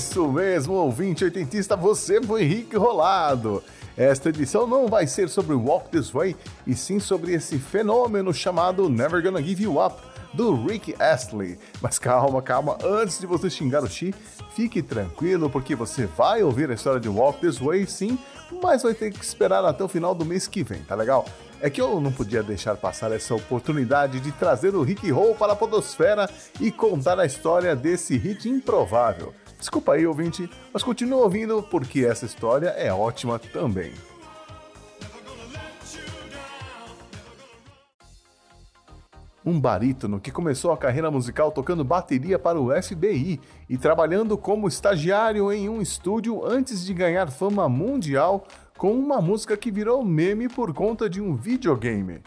Isso mesmo, ouvinte oitentista, você foi Rolado. Esta edição não vai ser sobre Walk This Way, e sim sobre esse fenômeno chamado Never Gonna Give You Up, do Rick Astley. Mas calma, calma, antes de você xingar o Xi, fique tranquilo, porque você vai ouvir a história de Walk This Way sim, mas vai ter que esperar até o final do mês que vem, tá legal? É que eu não podia deixar passar essa oportunidade de trazer o Rick Roll para a Podosfera e contar a história desse hit improvável. Desculpa aí, ouvinte, mas continue ouvindo porque essa história é ótima também. um barítono que começou a carreira musical tocando bateria para o FBI e trabalhando como estagiário em um estúdio antes de ganhar fama mundial com uma música que virou meme por conta de um videogame.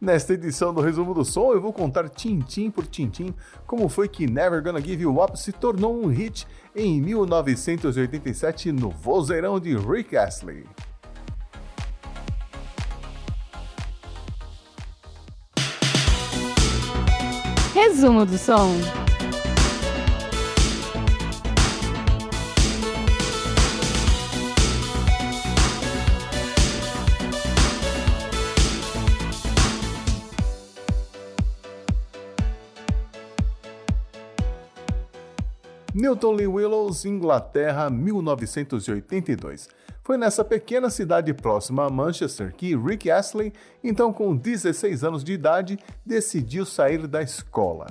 Nesta edição do Resumo do Som, eu vou contar tintim por tintim como foi que Never Gonna Give You Up se tornou um hit em 1987 no vozeirão de Rick Astley. Resumo do som. Newton Lee Willows, Inglaterra, 1982. Foi nessa pequena cidade próxima a Manchester que Rick Astley, então com 16 anos de idade, decidiu sair da escola.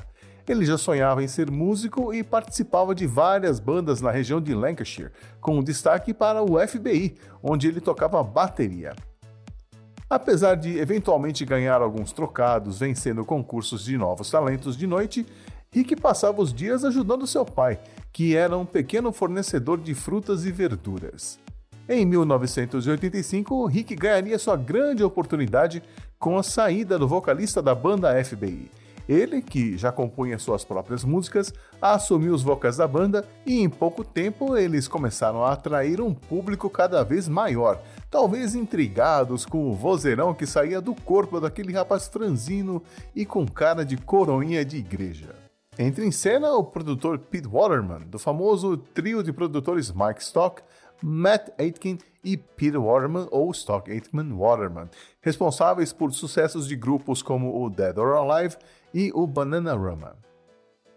Ele já sonhava em ser músico e participava de várias bandas na região de Lancashire, com destaque para o FBI, onde ele tocava bateria. Apesar de eventualmente ganhar alguns trocados vencendo concursos de novos talentos de noite, Rick passava os dias ajudando seu pai, que era um pequeno fornecedor de frutas e verduras. Em 1985, Rick ganharia sua grande oportunidade com a saída do vocalista da banda FBI. Ele, que já compunha suas próprias músicas, assumiu os vocais da banda e em pouco tempo eles começaram a atrair um público cada vez maior, talvez intrigados com o vozeirão que saía do corpo daquele rapaz franzino e com cara de coroinha de igreja. Entra em cena o produtor Pete Waterman, do famoso trio de produtores Mike Stock, Matt Aitken e Peter Waterman ou Stock Aitken Waterman, responsáveis por sucessos de grupos como o Dead or Alive e o Bananarama.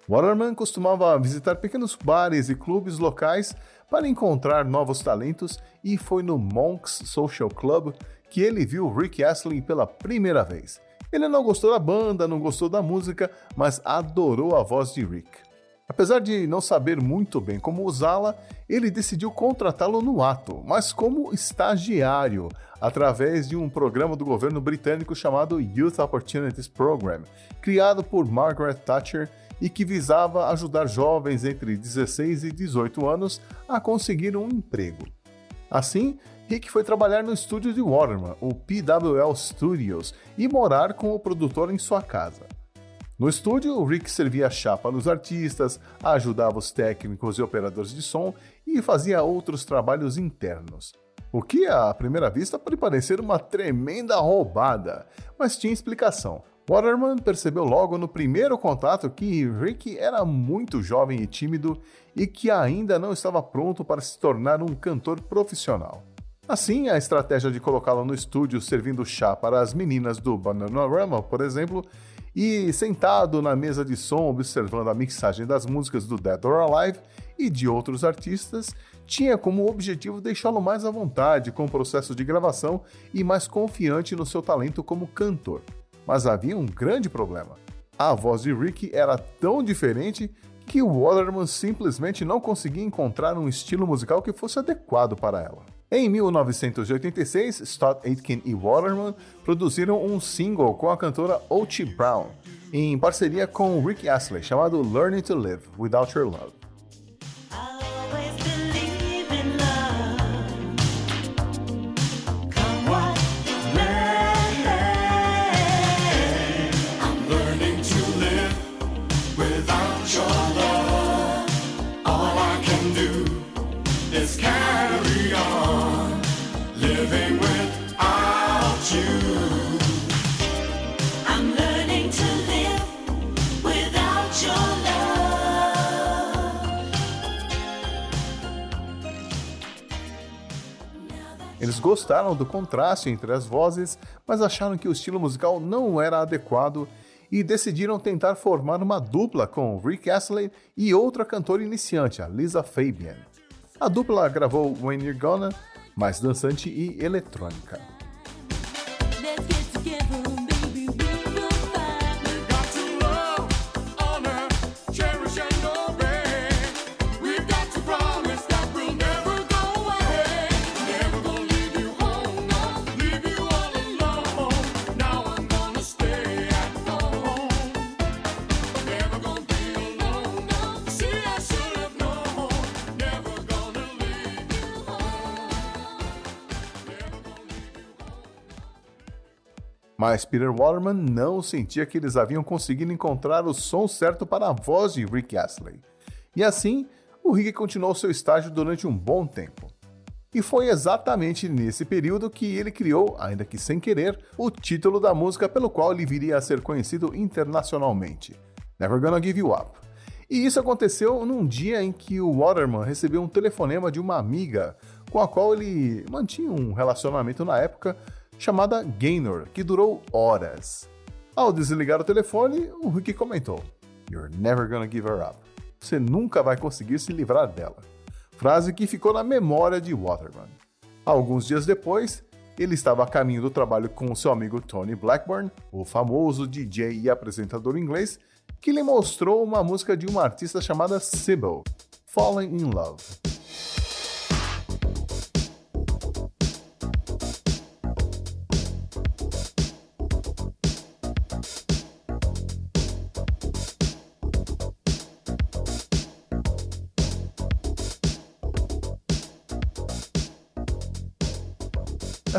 Waterman costumava visitar pequenos bares e clubes locais para encontrar novos talentos e foi no Monks Social Club que ele viu Rick Astley pela primeira vez. Ele não gostou da banda, não gostou da música, mas adorou a voz de Rick. Apesar de não saber muito bem como usá-la, ele decidiu contratá-lo no ato, mas como estagiário, através de um programa do governo britânico chamado Youth Opportunities Program, criado por Margaret Thatcher e que visava ajudar jovens entre 16 e 18 anos a conseguir um emprego. Assim, Rick foi trabalhar no estúdio de Waterman, o PWL Studios, e morar com o produtor em sua casa. No estúdio, Rick servia chá para os artistas, ajudava os técnicos e operadores de som e fazia outros trabalhos internos. O que, à primeira vista, pode parecer uma tremenda roubada, mas tinha explicação. Waterman percebeu logo no primeiro contato que Rick era muito jovem e tímido e que ainda não estava pronto para se tornar um cantor profissional. Assim, a estratégia de colocá-lo no estúdio servindo chá para as meninas do Bananarama, por exemplo, e sentado na mesa de som observando a mixagem das músicas do Dead or Alive e de outros artistas, tinha como objetivo deixá-lo mais à vontade com o processo de gravação e mais confiante no seu talento como cantor. Mas havia um grande problema. A voz de Ricky era tão diferente que Waterman simplesmente não conseguia encontrar um estilo musical que fosse adequado para ela. Em 1986, Stott Aitken e Waterman produziram um single com a cantora Ochi Brown, em parceria com Rick Astley, chamado Learning to Live Without Your Love. Gostaram do contraste entre as vozes, mas acharam que o estilo musical não era adequado e decidiram tentar formar uma dupla com Rick Astley e outra cantora iniciante, a Lisa Fabian. A dupla gravou When You're Gonna, mais dançante e eletrônica. Mas Peter Waterman não sentia que eles haviam conseguido encontrar o som certo para a voz de Rick Astley. E assim, o Rick continuou seu estágio durante um bom tempo. E foi exatamente nesse período que ele criou, ainda que sem querer, o título da música pelo qual ele viria a ser conhecido internacionalmente: Never Gonna Give You Up. E isso aconteceu num dia em que o Waterman recebeu um telefonema de uma amiga com a qual ele mantinha um relacionamento na época, chamada Gaynor, que durou horas. Ao desligar o telefone, o Rick comentou: You're never gonna give her up. Você nunca vai conseguir se livrar dela. Frase que ficou na memória de Waterman. Alguns dias depois, ele estava a caminho do trabalho com seu amigo Tony Blackburn, o famoso DJ e apresentador inglês, que lhe mostrou uma música de uma artista chamada Sybil, Falling in Love.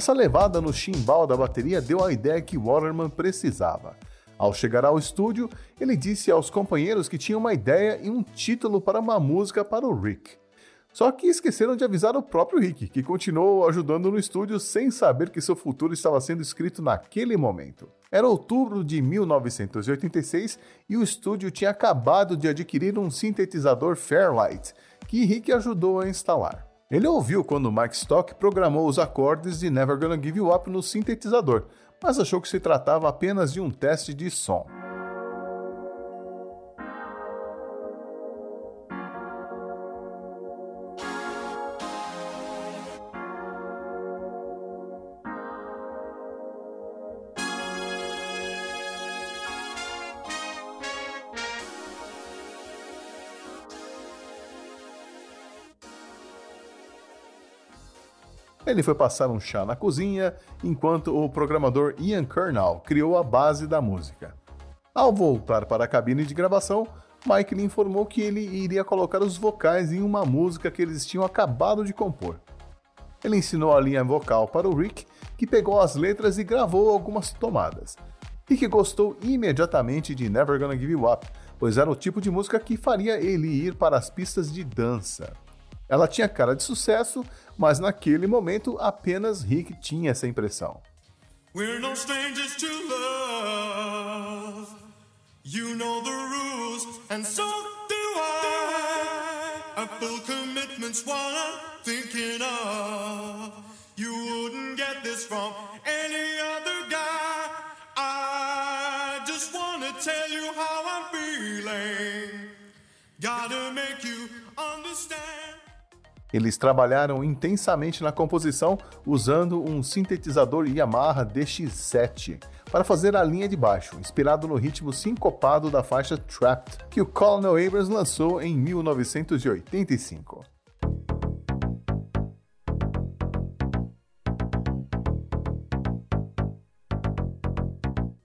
Essa levada no chimbal da bateria deu a ideia que Waterman precisava. Ao chegar ao estúdio, ele disse aos companheiros que tinha uma ideia e um título para uma música para o Rick. Só que esqueceram de avisar o próprio Rick, que continuou ajudando no estúdio sem saber que seu futuro estava sendo escrito naquele momento. Era outubro de 1986 e o estúdio tinha acabado de adquirir um sintetizador Fairlight, que Rick ajudou a instalar. Ele ouviu quando Mike Stock programou os acordes de Never Gonna Give You Up no sintetizador, mas achou que se tratava apenas de um teste de som. Ele foi passar um chá na cozinha, enquanto o programador Ian Kernal criou a base da música. Ao voltar para a cabine de gravação, Mike lhe informou que ele iria colocar os vocais em uma música que eles tinham acabado de compor. Ele ensinou a linha vocal para o Rick, que pegou as letras e gravou algumas tomadas. Rick gostou imediatamente de Never Gonna Give You Up, pois era o tipo de música que faria ele ir para as pistas de dança. Ela tinha cara de sucesso, mas naquele momento apenas Rick tinha essa impressão. We're no strangers to love. You know the rules, and so do I. A full commitment's what I'm thinking of. You wouldn't get this from Eles trabalharam intensamente na composição usando um sintetizador Yamaha DX7 para fazer a linha de baixo, inspirado no ritmo sincopado da faixa Trapped, que o Colonel Abrams lançou em 1985.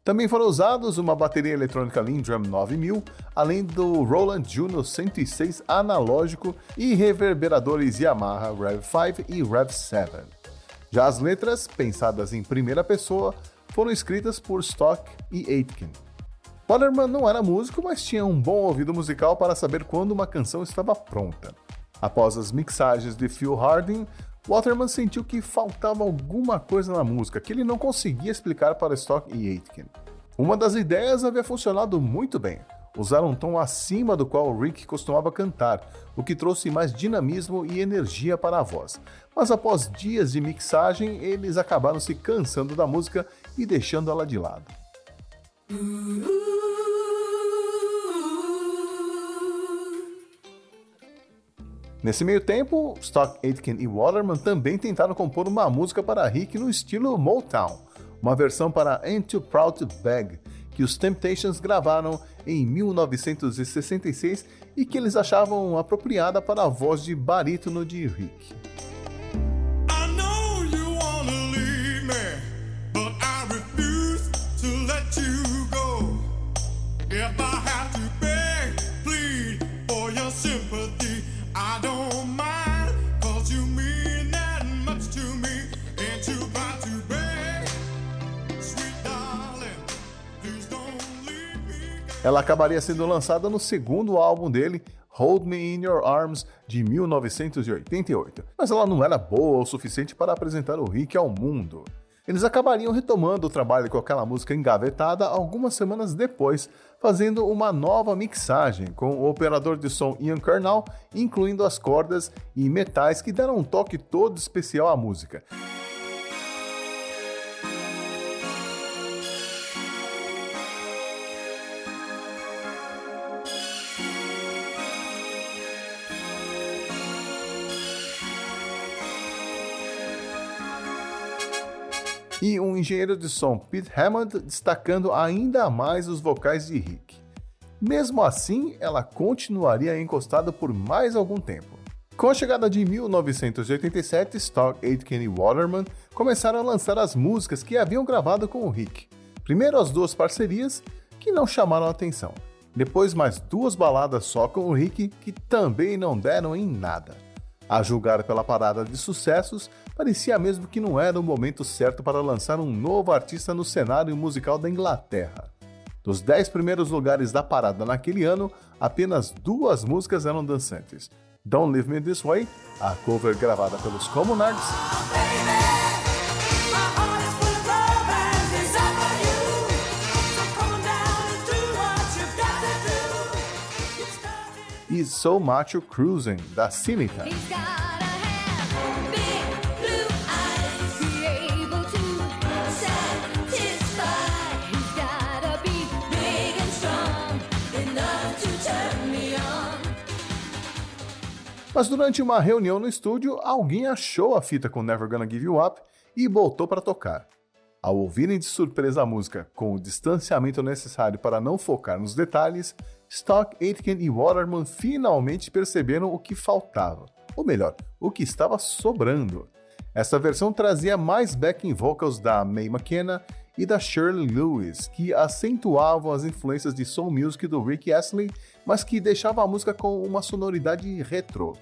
Também foram usados uma bateria eletrônica Lindrum 9000, além do Roland Juno 106 analógico e reverberadores Yamaha Rev 5 e Rev 7. Já as letras, pensadas em primeira pessoa, foram escritas por Stock e Aitken. Waterman não era músico, mas tinha um bom ouvido musical para saber quando uma canção estava pronta. Após as mixagens de Phil Harding, Waterman sentiu que faltava alguma coisa na música que ele não conseguia explicar para Stock e Aitken. Uma das ideias havia funcionado muito bem. usaram um tom acima do qual Rick costumava cantar, o que trouxe mais dinamismo e energia para a voz. Mas após dias de mixagem, eles acabaram se cansando da música e deixando ela de lado. Nesse meio tempo, Stock Aitken e Waterman também tentaram compor uma música para Rick no estilo Motown, uma versão para Ain't Too Proud to Beg, que os Temptations gravaram em 1966 e que eles achavam apropriada para a voz de barítono de Rick. Ela acabaria sendo lançada no segundo álbum dele, Hold Me in Your Arms, de 1988. Mas ela não era boa o suficiente para apresentar o Rick ao mundo. Eles acabariam retomando o trabalho com aquela música engavetada algumas semanas depois, fazendo uma nova mixagem com o operador de som Ian Kernal, incluindo as cordas e metais que deram um toque todo especial à música. E um engenheiro de som, Pete Hammond, destacando ainda mais os vocais de Rick. Mesmo assim, ela continuaria encostada por mais algum tempo. Com a chegada de 1987, Stock, Aitken e Waterman começaram a lançar as músicas que haviam gravado com o Rick. Primeiro as duas parcerias, que não chamaram atenção. Depois mais duas baladas só com o Rick, que também não deram em nada. A julgar pela parada de sucessos, parecia mesmo que não era o momento certo para lançar um novo artista no cenário musical da Inglaterra. Dos dez primeiros lugares da parada naquele ano, apenas duas músicas eram dançantes: Don't Leave Me This Way, a cover gravada pelos Communards. e So Macho Cruising, da Scimitar. Mas durante uma reunião no estúdio, alguém achou a fita com Never Gonna Give You Up e botou para tocar. Ao ouvirem de surpresa a música, com o distanciamento necessário para não focar nos detalhes, Stock, Aitken e Waterman finalmente perceberam o que faltava, ou melhor, o que estava sobrando. Essa versão trazia mais backing vocals da Mae McKenna e da Shirley Lewis, que acentuavam as influências de soul music do Rick Astley, mas que deixava a música com uma sonoridade retrô.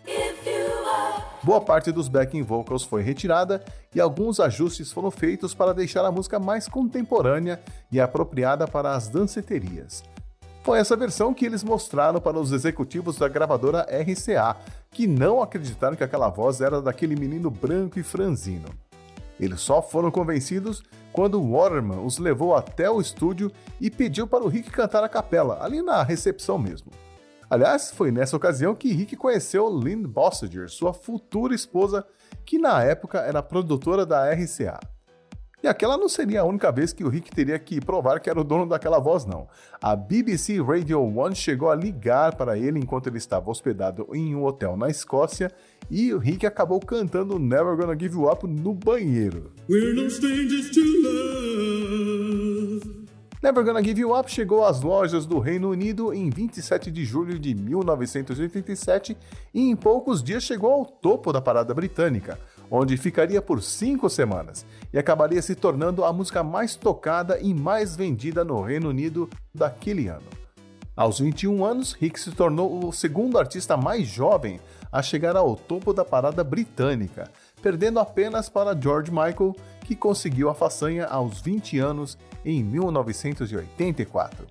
Boa parte dos backing vocals foi retirada e alguns ajustes foram feitos para deixar a música mais contemporânea e apropriada para as danceterias. Foi essa versão que eles mostraram para os executivos da gravadora RCA, que não acreditaram que aquela voz era daquele menino branco e franzino. Eles só foram convencidos quando Waterman os levou até o estúdio e pediu para o Rick cantar a capela, ali na recepção mesmo. Aliás, foi nessa ocasião que Rick conheceu Lynn Bossiger, sua futura esposa, que na época era produtora da RCA. E aquela não seria a única vez que o Rick teria que provar que era o dono daquela voz, não. A BBC Radio One chegou a ligar para ele enquanto ele estava hospedado em um hotel na Escócia e o Rick acabou cantando Never Gonna Give You Up no banheiro. We're no strangers to love. Never Gonna Give You Up chegou às lojas do Reino Unido em 27 de julho de 1987 e em poucos dias chegou ao topo da parada britânica onde ficaria por cinco semanas e acabaria se tornando a música mais tocada e mais vendida no Reino Unido daquele ano. Aos 21 anos, Rick se tornou o segundo artista mais jovem a chegar ao topo da parada britânica, perdendo apenas para George Michael, que conseguiu a façanha aos 20 anos em 1984.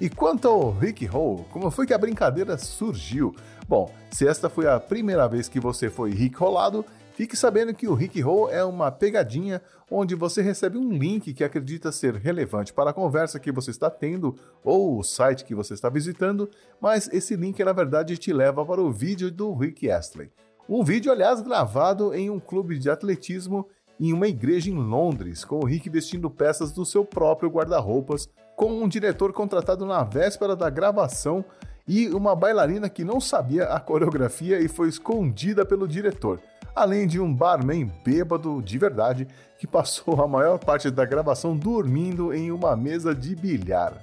E quanto ao Rick Roll, como foi que a brincadeira surgiu? Bom, se esta foi a primeira vez que você foi Rick rolado, Fique sabendo que o Rick Roll é uma pegadinha onde você recebe um link que acredita ser relevante para a conversa que você está tendo ou o site que você está visitando, mas esse link na verdade te leva para o vídeo do Rick Astley. Um vídeo, aliás, gravado em um clube de atletismo em uma igreja em Londres, com o Rick vestindo peças do seu próprio guarda-roupas, com um diretor contratado na véspera da gravação e uma bailarina que não sabia a coreografia e foi escondida pelo diretor além de um barman bêbado de verdade que passou a maior parte da gravação dormindo em uma mesa de bilhar.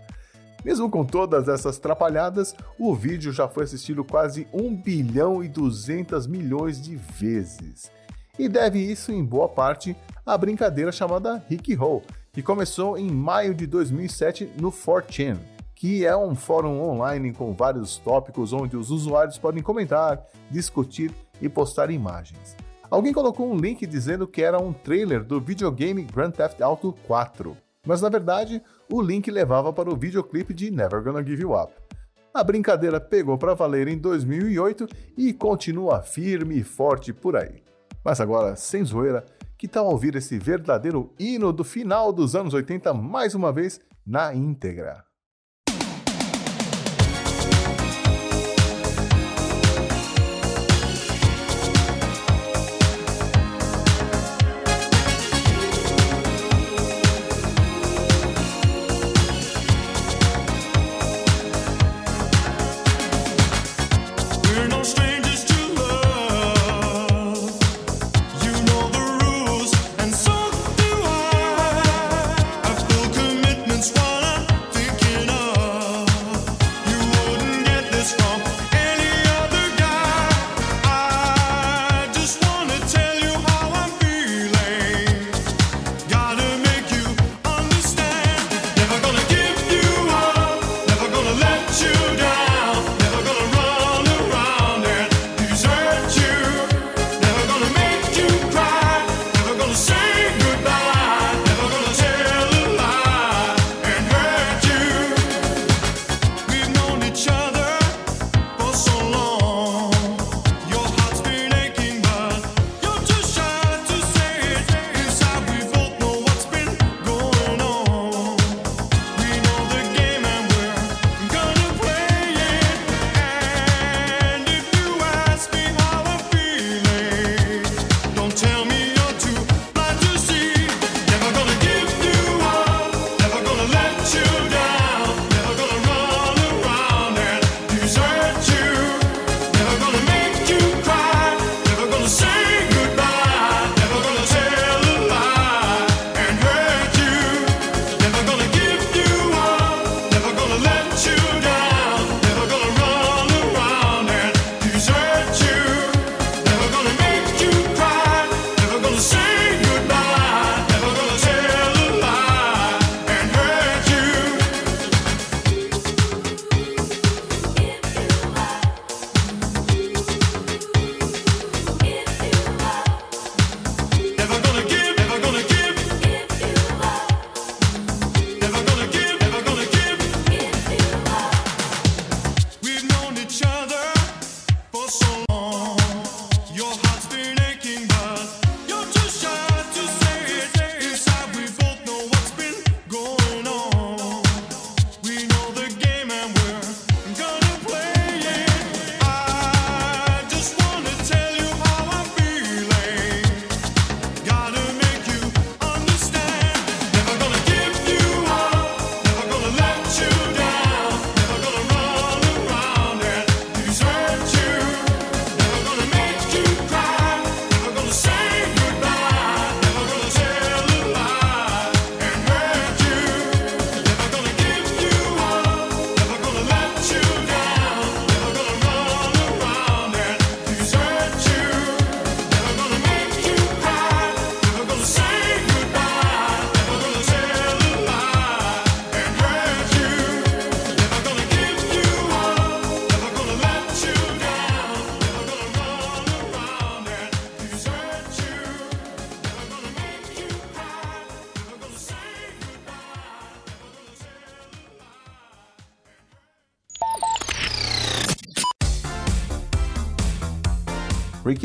Mesmo com todas essas trapalhadas, o vídeo já foi assistido quase 1 bilhão e 200 milhões de vezes. E deve isso em boa parte à brincadeira chamada Rick Roll, que começou em maio de 2007 no 4chan, que é um fórum online com vários tópicos onde os usuários podem comentar, discutir e postar imagens. Alguém colocou um link dizendo que era um trailer do videogame Grand Theft Auto 4, mas na verdade o link levava para o videoclipe de Never Gonna Give You Up. A brincadeira pegou para valer em 2008 e continua firme e forte por aí. Mas agora, sem zoeira, que tal ouvir esse verdadeiro hino do final dos anos 80 mais uma vez na íntegra?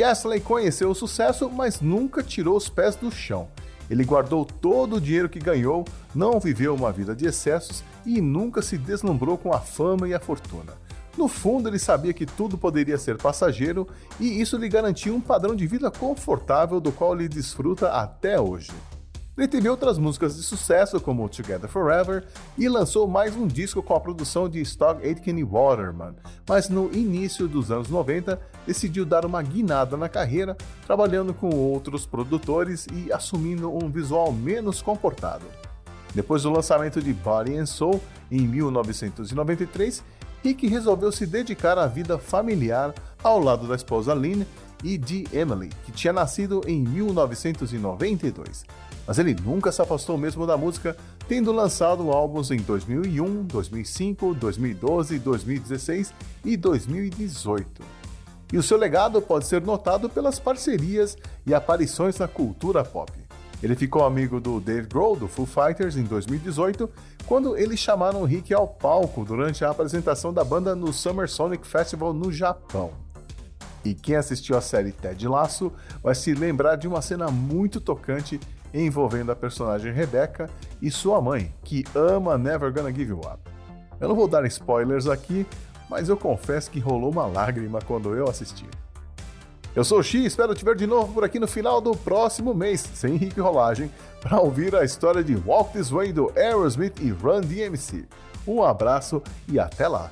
Astley conheceu o sucesso, mas nunca tirou os pés do chão. Ele guardou todo o dinheiro que ganhou, não viveu uma vida de excessos e nunca se deslumbrou com a fama e a fortuna. No fundo, ele sabia que tudo poderia ser passageiro e isso lhe garantia um padrão de vida confortável do qual ele desfruta até hoje. Ele teve outras músicas de sucesso, como Together Forever, e lançou mais um disco com a produção de Stock Aitken e Waterman, mas no início dos anos 90 decidiu dar uma guinada na carreira, trabalhando com outros produtores e assumindo um visual menos comportado. Depois do lançamento de Body and Soul, em 1993, Rick resolveu se dedicar à vida familiar ao lado da esposa Lynn e de Emily, que tinha nascido em 1992 mas ele nunca se afastou mesmo da música, tendo lançado álbuns em 2001, 2005, 2012, 2016 e 2018. E o seu legado pode ser notado pelas parcerias e aparições na cultura pop. Ele ficou amigo do Dave Grohl, do Foo Fighters, em 2018, quando eles chamaram o Rick ao palco durante a apresentação da banda no Summer Sonic Festival no Japão. E quem assistiu a série Ted Lasso vai se lembrar de uma cena muito tocante envolvendo a personagem Rebecca e sua mãe, que ama Never Gonna Give You Up. Eu não vou dar spoilers aqui, mas eu confesso que rolou uma lágrima quando eu assisti. Eu sou o Xi, espero te ver de novo por aqui no final do próximo mês, sem Henrique Rolagem, para ouvir a história de Walk This Way do Aerosmith e Run DMC. Um abraço e até lá!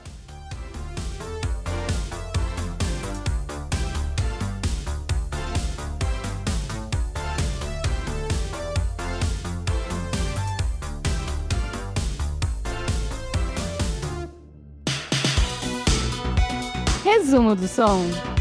Do som.